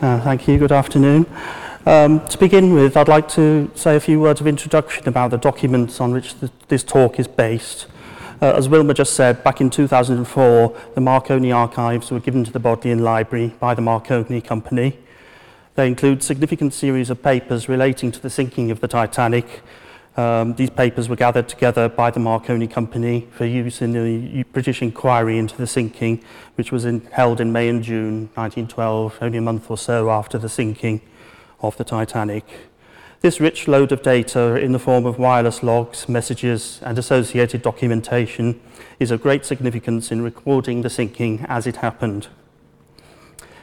Uh, thank you. Good afternoon. Um, to begin with, I'd like to say a few words of introduction about the documents on which this talk is based. Uh, as Wilma just said, back in 2004, the Marconi archives were given to the Bodleian Library by the Marconi Company. They include significant series of papers relating to the sinking of the Titanic. Um, these papers were gathered together by the Marconi Company for use in the British inquiry into the sinking, which was in, held in May and June 1912, only a month or so after the sinking of the Titanic. This rich load of data in the form of wireless logs, messages and associated documentation is of great significance in recording the sinking as it happened.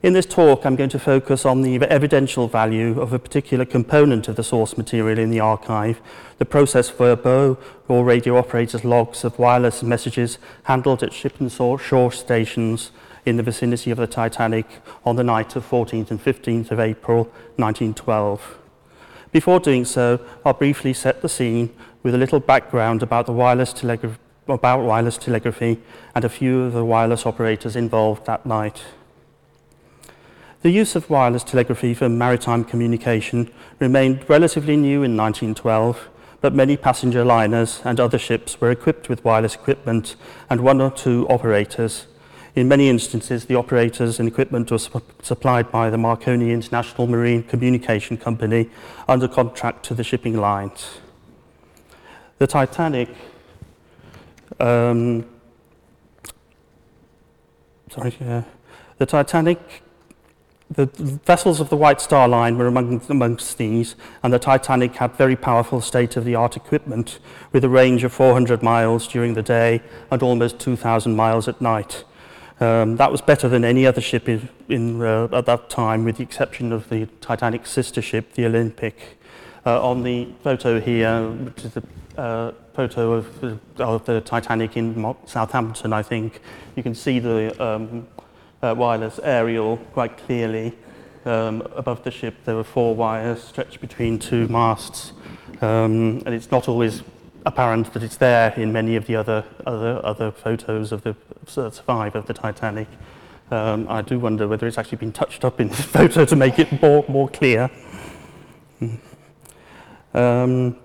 In this talk, I'm going to focus on the evidential value of a particular component of the source material in the archive, the process verbaux, or radio operators' logs of wireless messages handled at ship and shore stations in the vicinity of the Titanic on the night of 14th and 15th of April 1912. Before doing so, I'll briefly set the scene with a little background about, the wireless, telegraph about wireless telegraphy and a few of the wireless operators involved that night. The use of wireless telegraphy for maritime communication remained relatively new in 1912, but many passenger liners and other ships were equipped with wireless equipment and one or two operators, In many instances, the operators and equipment were su supplied by the Marconi International Marine Communication Company under contract to the shipping lines. The Titanic um, sorry, yeah. The Titanic the vessels of the White Star Line were among, amongst these, and the Titanic had very powerful state-of-the-art equipment with a range of 400 miles during the day and almost 2,000 miles at night. Um, that was better than any other ship in, in, uh, at that time, with the exception of the Titanic sister ship, the Olympic. Uh, on the photo here, which is a uh, photo of the, of the Titanic in Southampton, I think, you can see the um, uh, wireless aerial quite clearly. Um, above the ship, there were four wires stretched between two masts, um, and it's not always apparent that it's there in many of the other other other photos of the survive of the Titanic. Um, I do wonder whether it's actually been touched up in this photo to make it more more clear. Um,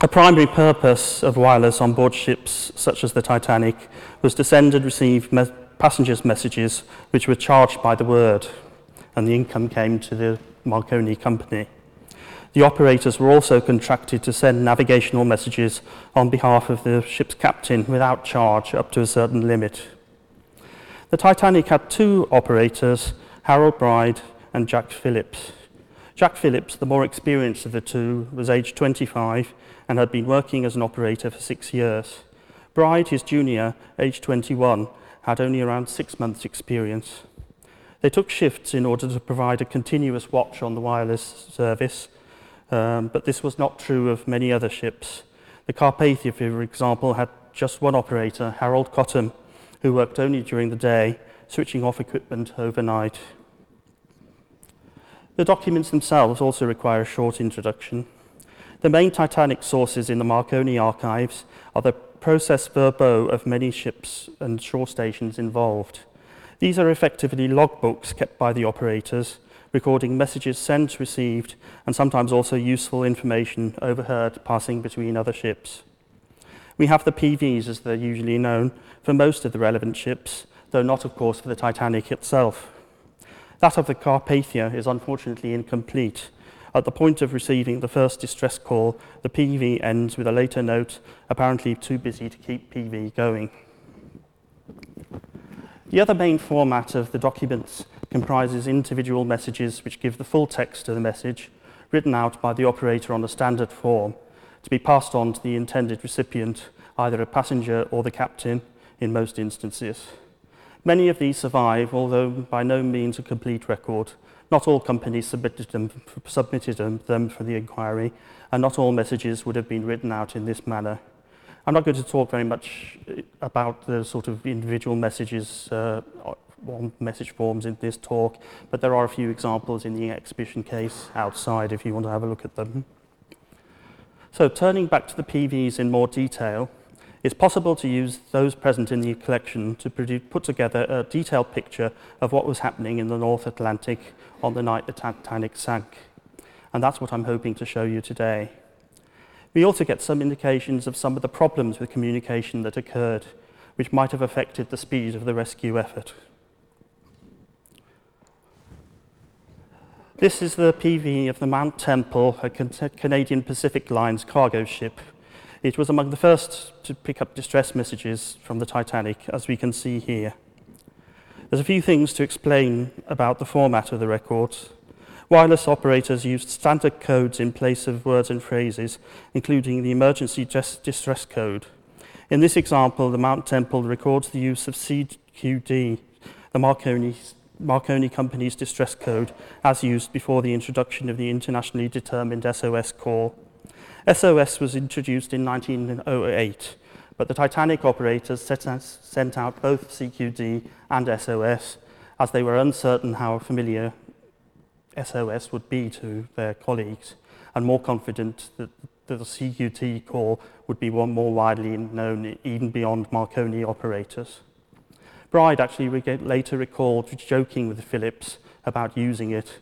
a primary purpose of wireless on board ships such as the Titanic was to send and receive me passengers' messages which were charged by the word, and the income came to the Marconi company. The operators were also contracted to send navigational messages on behalf of the ship's captain without charge up to a certain limit. The Titanic had two operators, Harold Bride and Jack Phillips. Jack Phillips, the more experienced of the two, was aged 25 and had been working as an operator for six years. Bride, his junior, aged 21, had only around six months' experience. They took shifts in order to provide a continuous watch on the wireless service um, but this was not true of many other ships. The Carpathia, for example, had just one operator, Harold Cottam, who worked only during the day, switching off equipment overnight. The documents themselves also require a short introduction. The main Titanic sources in the Marconi archives are the process verbaux of many ships and shore stations involved. These are effectively logbooks kept by the operators recording messages sent, received, and sometimes also useful information overheard passing between other ships. We have the PVs, as they're usually known, for most of the relevant ships, though not, of course, for the Titanic itself. That of the Carpathia is unfortunately incomplete. At the point of receiving the first distress call, the PV ends with a later note, apparently too busy to keep PV going. The other main format of the documents comprises individual messages which give the full text of the message, written out by the operator on a standard form, to be passed on to the intended recipient, either a passenger or the captain, in most instances. Many of these survive, although by no means a complete record. Not all companies submitted them, submitted them for the inquiry, and not all messages would have been written out in this manner. I'm not going to talk very much about the sort of individual messages uh, on message forms in this talk, but there are a few examples in the exhibition case outside if you want to have a look at them. So turning back to the PVs in more detail, It's possible to use those present in the collection to put together a detailed picture of what was happening in the North Atlantic on the night the Titanic sank. And that's what I'm hoping to show you today. We also get some indications of some of the problems with communication that occurred, which might have affected the speed of the rescue effort. This is the PV of the Mount Temple, a Canadian Pacific Lines cargo ship. It was among the first to pick up distress messages from the Titanic, as we can see here. There's a few things to explain about the format of the records. Wireless operators used standard codes in place of words and phrases, including the emergency distress code. In this example, the Mount Temple records the use of CQD, the Marconi Marconi Company's distress code as used before the introduction of the internationally determined SOS call. SOS was introduced in 1908, but the Titanic operators sent out both CQD and SOS as they were uncertain how familiar SOS would be to their colleagues and more confident that the CQD call would be one more widely known even beyond Marconi operators. Bride actually later recalled joking with Phillips about using it.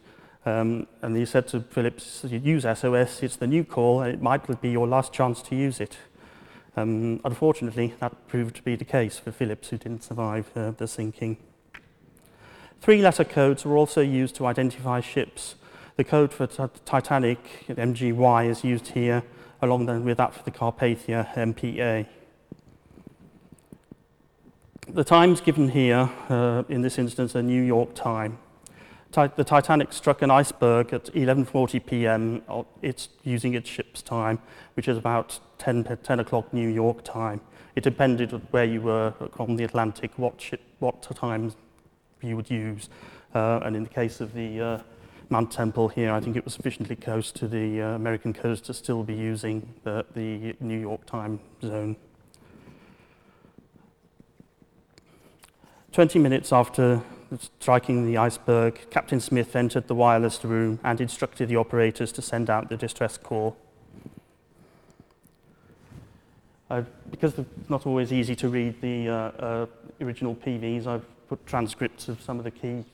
Um, and he said to Phillips, use SOS, it's the new call, and it might be your last chance to use it. Um, unfortunately, that proved to be the case for Phillips, who didn't survive uh, the sinking. Three-letter codes were also used to identify ships. The code for Titanic, MGY, is used here, along with that for the Carpathia, MPA. The times given here, uh, in this instance, are New York time. The Titanic struck an iceberg at 11.40 p.m. It's using its ship's time, which is about 10, 10 o'clock New York time. It depended on where you were on the Atlantic, what, ship, what time you would use. Uh, and in the case of the uh, Mount Temple here, I think it was sufficiently close to the uh, American coast to still be using the, the New York time zone. 20 minutes after striking the iceberg, Captain Smith entered the wireless room and instructed the operators to send out the distress call. Uh, because it's not always easy to read the uh, uh, original PVs, I've put transcripts of some of the key,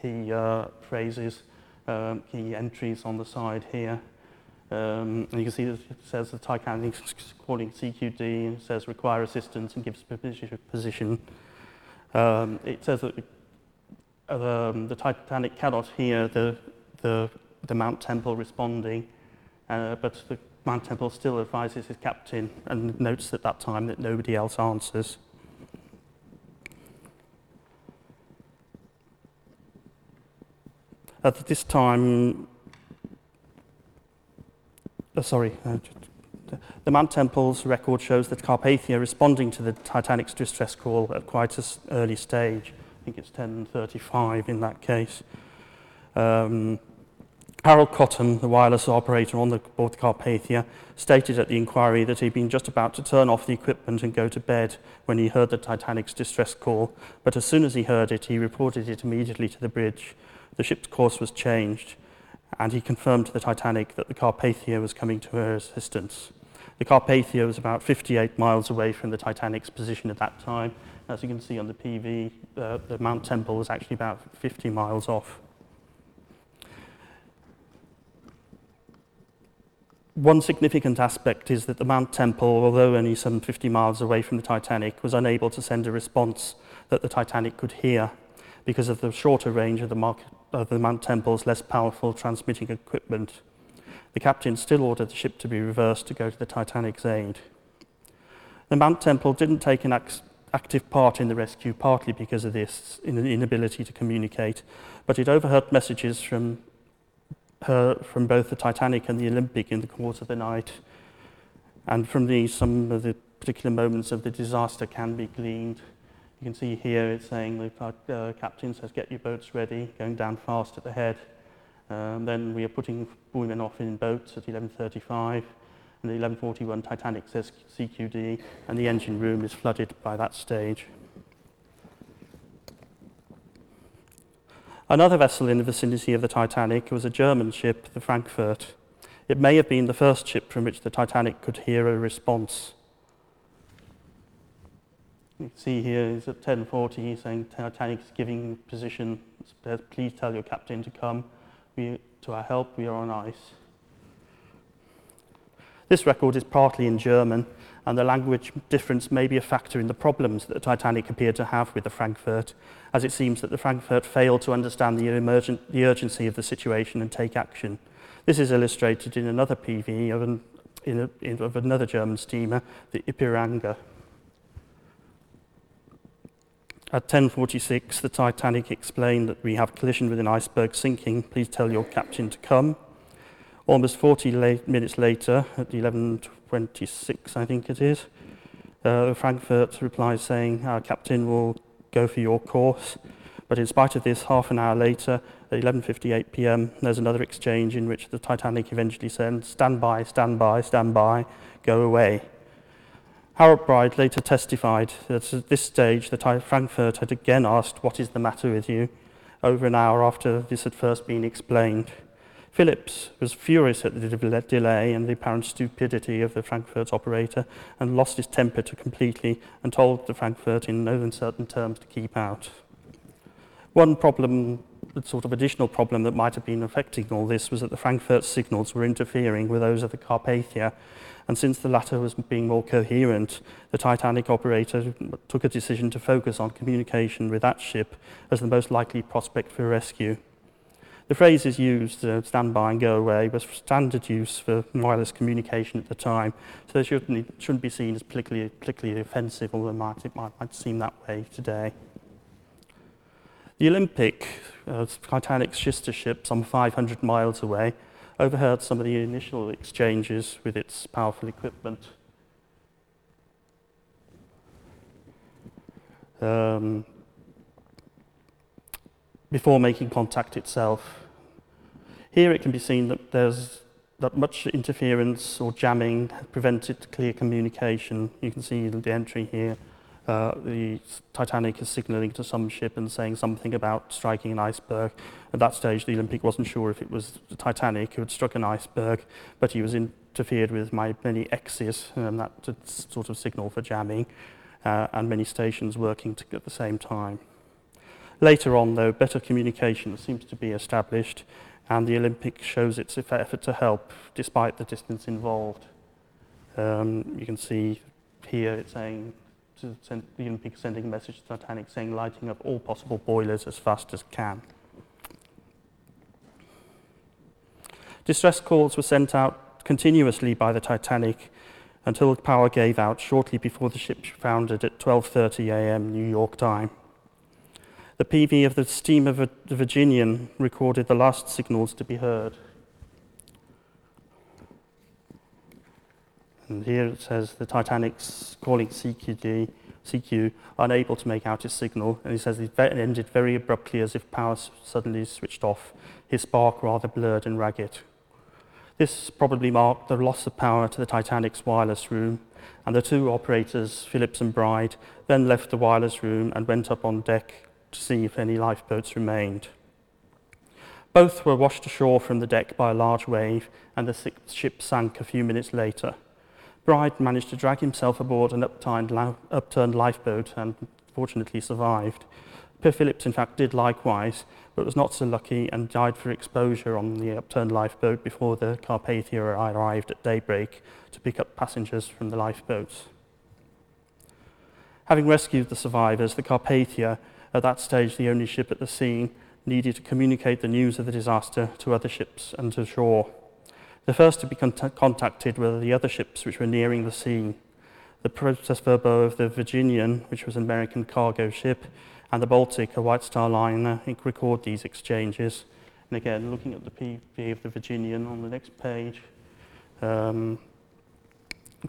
key uh, phrases, um, key entries on the side here. Um, and you can see that it says the Titanic calling CQD, says require assistance and gives position. Um, it says that um, the Titanic cannot hear the, the, the Mount Temple responding, uh, but the Mount Temple still advises his captain and notes at that time that nobody else answers. At this time, uh, sorry, uh, the Mount Temple's record shows that Carpathia responding to the Titanic's distress call at quite an early stage. Think it's 10.35 in that case. Um, Harold Cottam, the wireless operator on the board Carpathia, stated at the inquiry that he'd been just about to turn off the equipment and go to bed when he heard the Titanic's distress call, but as soon as he heard it, he reported it immediately to the bridge. The ship's course was changed, and he confirmed to the Titanic that the Carpathia was coming to her assistance. The Carpathia was about 58 miles away from the Titanic's position at that time. As you can see on the PV, uh, the Mount Temple is actually about 50 miles off. One significant aspect is that the Mount Temple, although only some 50 miles away from the Titanic, was unable to send a response that the Titanic could hear because of the shorter range of the, Mark, of the Mount Temple's less powerful transmitting equipment. The captain still ordered the ship to be reversed to go to the Titanic's aid. The Mount Temple didn't take an active part in the rescue, partly because of this inability to communicate, but it overheard messages from her from both the Titanic and the Olympic in the course of the night. And from these, some of the particular moments of the disaster can be gleaned. You can see here it's saying the uh, captain says, get your boats ready, going down fast at the head. Um, then we are putting women off in boats at 11.35 and the 11.41 Titanic says CQD and the engine room is flooded by that stage. Another vessel in the vicinity of the Titanic was a German ship, the Frankfurt. It may have been the first ship from which the Titanic could hear a response. You can see here is at 10.40 saying Titanic is giving position, please tell your captain to come we, to our help, we are on ice. This record is partly in German, and the language difference may be a factor in the problems that the Titanic appeared to have with the Frankfurt, as it seems that the Frankfurt failed to understand the, emergent, the urgency of the situation and take action. This is illustrated in another PV of, an, in a, in, of another German steamer, the Ipiranga. At 10.46, the Titanic explained that we have collision with an iceberg sinking. Please tell your captain to come. Almost 40 late, minutes later, at 11.26, I think it is, uh, Frankfurt replies saying, our captain will go for your course. But in spite of this, half an hour later, at 11.58 p.m., there's another exchange in which the Titanic eventually said, stand by, stand by, stand by, go away. Harold Bride later testified that at this stage, the Frankfurt had again asked, what is the matter with you, over an hour after this had first been explained. Phillips was furious at the delay and the apparent stupidity of the Frankfurt operator and lost his temper completely and told the Frankfurt in no uncertain terms to keep out. One problem, the sort of additional problem that might have been affecting all this was that the Frankfurt signals were interfering with those of the Carpathia and since the latter was being more coherent, the Titanic operator took a decision to focus on communication with that ship as the most likely prospect for rescue. The phrases used, uh, stand by and go away, was standard use for wireless communication at the time, so they shouldn't, shouldn't be seen as particularly, particularly offensive, although it might, it might, might seem that way today. The Olympic, uh, Titanic's sister ship, some 500 miles away, overheard some of the initial exchanges with its powerful equipment. Um, before making contact itself. Here it can be seen that there's that much interference or jamming prevented clear communication. You can see the entry here. Uh, the Titanic is signaling to some ship and saying something about striking an iceberg. At that stage, the Olympic wasn't sure if it was the Titanic who had struck an iceberg, but he was interfered with by many X's, and that sort of signal for jamming, uh, and many stations working at the same time. Later on, though, better communication seems to be established, and the Olympic shows its effort to help despite the distance involved. Um, you can see here it's saying to send, the Olympic sending a message to Titanic saying lighting up all possible boilers as fast as can. Distress calls were sent out continuously by the Titanic until power gave out shortly before the ship foundered at 12:30 a.m. New York time. The PV of the steamer Virginian recorded the last signals to be heard. And here it says the Titanic's calling CQD, CQ, unable to make out its signal, and he says it ended very abruptly as if power suddenly switched off, his spark rather blurred and ragged. This probably marked the loss of power to the Titanic's wireless room, and the two operators, Phillips and Bride, then left the wireless room and went up on deck to see if any lifeboats remained. Both were washed ashore from the deck by a large wave, and the ship sank a few minutes later. Bride managed to drag himself aboard an upturned lifeboat and fortunately survived. Per Phillips, in fact, did likewise, but was not so lucky and died for exposure on the upturned lifeboat before the Carpathia arrived at daybreak to pick up passengers from the lifeboats. Having rescued the survivors, the Carpathia at that stage, the only ship at the scene needed to communicate the news of the disaster to other ships and to shore. The first to be contacted were the other ships which were nearing the scene. The process verbaux of the Virginian, which was an American cargo ship, and the Baltic, a White Star liner, record these exchanges. And again, looking at the PV of the Virginian on the next page, um,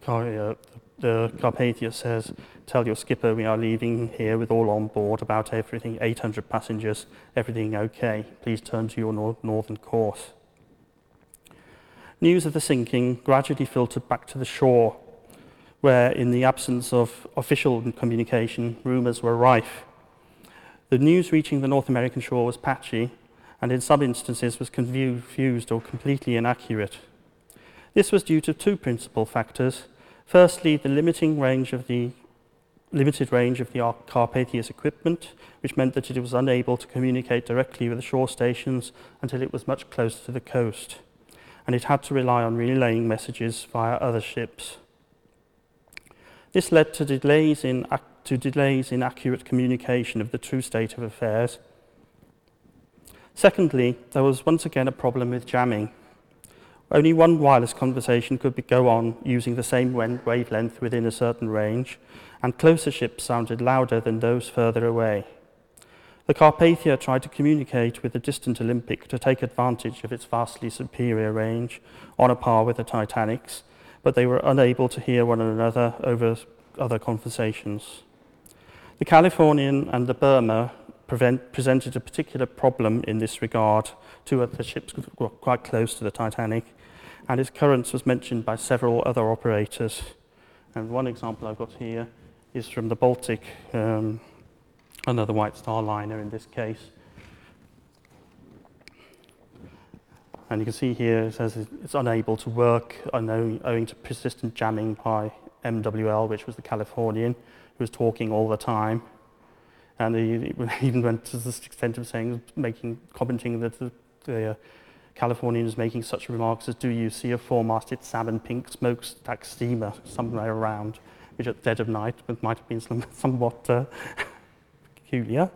uh, the Carpathia says, tell your skipper we are leaving here with all on board, about everything, 800 passengers, everything okay. Please turn to your nor northern course. News of the sinking gradually filtered back to the shore, where in the absence of official communication, rumours were rife. The news reaching the North American shore was patchy, and in some instances was confused or completely inaccurate. This was due to two principal factors. Firstly, the limiting range of the limited range of the Carpathia's equipment, which meant that it was unable to communicate directly with the shore stations until it was much closer to the coast, and it had to rely on relaying messages via other ships. This led to delays in, to delays in accurate communication of the true state of affairs. Secondly, there was once again a problem with jamming. Only one wireless conversation could be, go on using the same wavelength within a certain range, and closer ships sounded louder than those further away. The Carpathia tried to communicate with the distant Olympic to take advantage of its vastly superior range, on a par with the Titanic's, but they were unable to hear one another over other conversations. The Californian and the Burma prevent, presented a particular problem in this regard. Two other ships quite close to the Titanic, and its currents was mentioned by several other operators. And one example I've got here is from the Baltic, um, another White Star liner in this case. And you can see here it says it's unable to work owing to persistent jamming by MWL, which was the Californian, who was talking all the time. And he even went to the extent of saying, making, commenting that the, the Californian was making such remarks as, do you see a four-masted salmon pink smokestack steamer somewhere around, which at dead of night might have been some, somewhat uh, peculiar.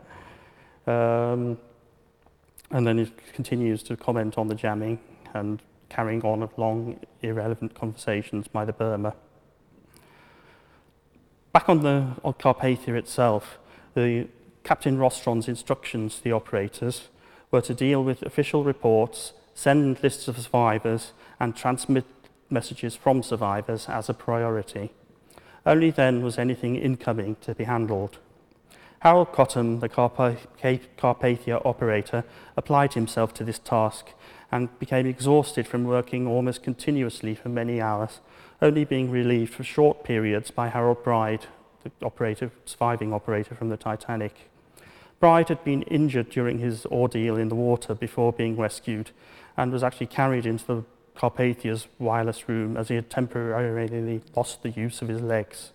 Um, and then it continues to comment on the jamming and carrying on of long, irrelevant conversations by the Burma. Back on the on Carpathia itself, the Captain Rostron's instructions to the operators were to deal with official reports, send lists of survivors, and transmit messages from survivors as a priority. Only then was anything incoming to be handled. Harold Cottam, the Carpathia operator, applied himself to this task and became exhausted from working almost continuously for many hours, only being relieved for short periods by Harold Bride, the operator, surviving operator from the Titanic. Bride had been injured during his ordeal in the water before being rescued and was actually carried into the Carpathia's wireless room as he had temporarily lost the use of his legs.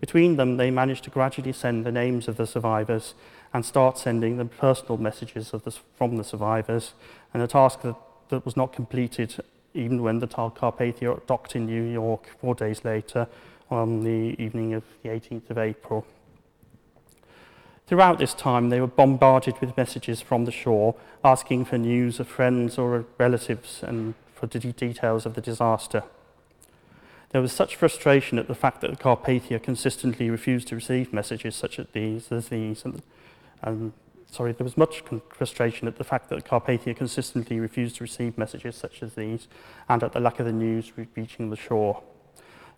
Between them, they managed to gradually send the names of the survivors and start sending them personal messages the, from the survivors, and a task that, that was not completed even when the Carpathia docked in New York four days later on the evening of the 18th of April. Throughout this time, they were bombarded with messages from the shore asking for news of friends or relatives and for the details of the disaster. There was such frustration at the fact that the Carpathia consistently refused to receive messages such as these, as these and, um, sorry, there was much frustration at the fact that Carpathia consistently refused to receive messages such as these and at the lack of the news reaching the shore.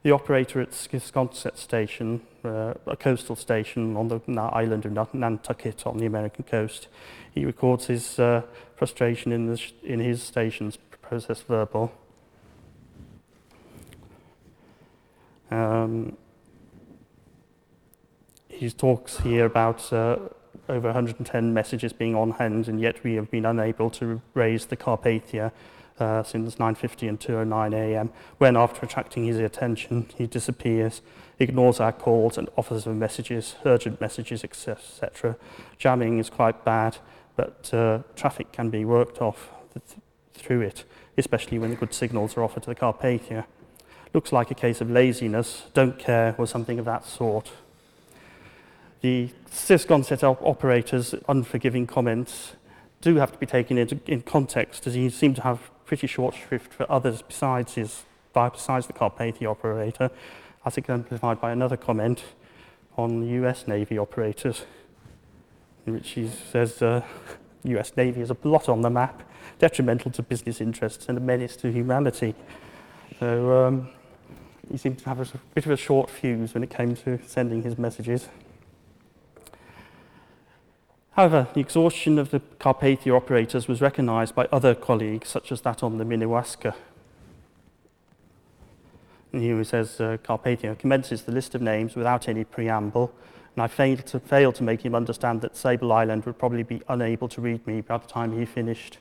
The operator at Siasconset Station, uh, a coastal station on the island of Nantucket on the American coast, he records his uh, frustration in, the, in his station's process verbal. Um, he talks here about uh, over 110 messages being on hand, and yet we have been unable to raise the Carpathia uh, since 9.50 and 2.09 a.m., when after attracting his attention, he disappears, ignores our calls and offers of messages, urgent messages, etc. Jamming is quite bad, but uh, traffic can be worked off th through it, especially when the good signals are offered to the Carpathia looks like a case of laziness, don't care, or something of that sort. The Siasconset op operator's unforgiving comments do have to be taken into in context, as he seemed to have pretty short shrift for others besides his besides the Carpathia operator, as exemplified by another comment on the US Navy operators, in which he says uh, US Navy is a blot on the map, detrimental to business interests and a menace to humanity. So um, he seemed to have a bit of a short fuse when it came to sending his messages. However, the exhaustion of the Carpathia operators was recognized by other colleagues, such as that on the Minnewaska. And here he says uh, Carpathia commences the list of names without any preamble, and I failed to, failed to make him understand that Sable Island would probably be unable to read me by the time he finished.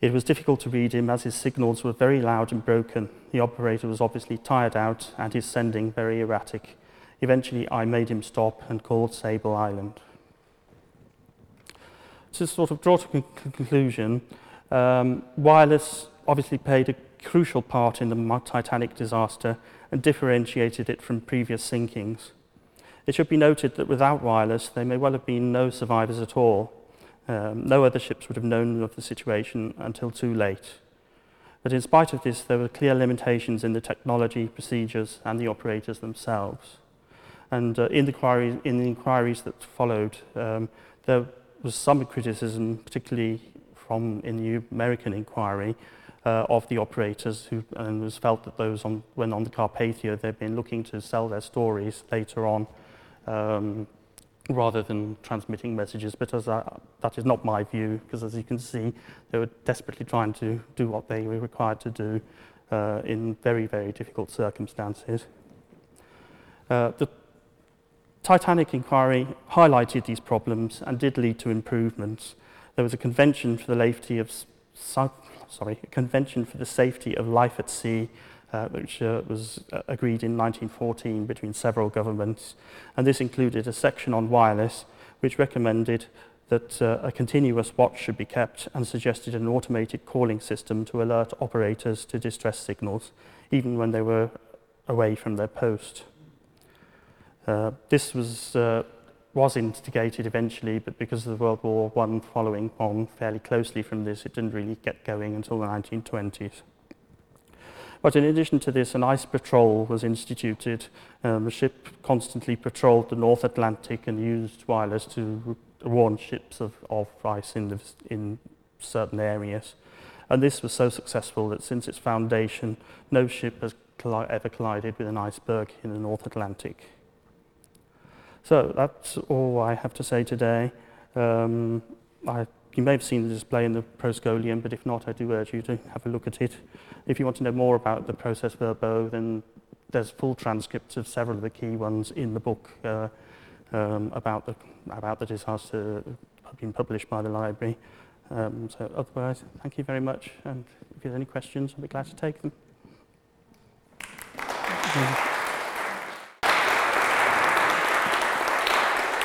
It was difficult to read him as his signals were very loud and broken. The operator was obviously tired out and his sending very erratic. Eventually, I made him stop and called Sable Island. To sort of draw to a conclusion, um, wireless obviously played a crucial part in the Titanic disaster and differentiated it from previous sinkings. It should be noted that without wireless, there may well have been no survivors at all. Um, no other ships would have known of the situation until too late. But in spite of this, there were clear limitations in the technology, procedures, and the operators themselves. And uh, in, the inquiries, in the inquiries that followed, um, there was some criticism, particularly from in the American inquiry, uh, of the operators who and was felt that those on when on the Carpathia they've been looking to sell their stories later on um, rather than transmitting messages. But as I, that is not my view, because as you can see, they were desperately trying to do what they were required to do uh, in very, very difficult circumstances. Uh, the Titanic inquiry highlighted these problems and did lead to improvements. There was a convention for the safety of sorry, a convention for the safety of life at sea uh, which uh, was uh, agreed in 1914 between several governments. And this included a section on wireless, which recommended that uh, a continuous watch should be kept and suggested an automated calling system to alert operators to distress signals, even when they were away from their post. Uh, this was, uh, was instigated eventually, but because of the World War I following on fairly closely from this, it didn't really get going until the 1920s. But in addition to this, an ice patrol was instituted. Um, the ship constantly patrolled the North Atlantic and used wireless to warn ships of, of ice in, the, in certain areas. And this was so successful that since its foundation, no ship has colli ever collided with an iceberg in the North Atlantic. So that's all I have to say today. Um, I You may have seen the display in the Proscholium, but if not, I do urge you to have a look at it. If you want to know more about the process verbaux, then there's full transcripts of several of the key ones in the book uh, um, about, the, about the disaster being published by the library. Um, so otherwise, thank you very much. And if you have any questions, I'll be glad to take them.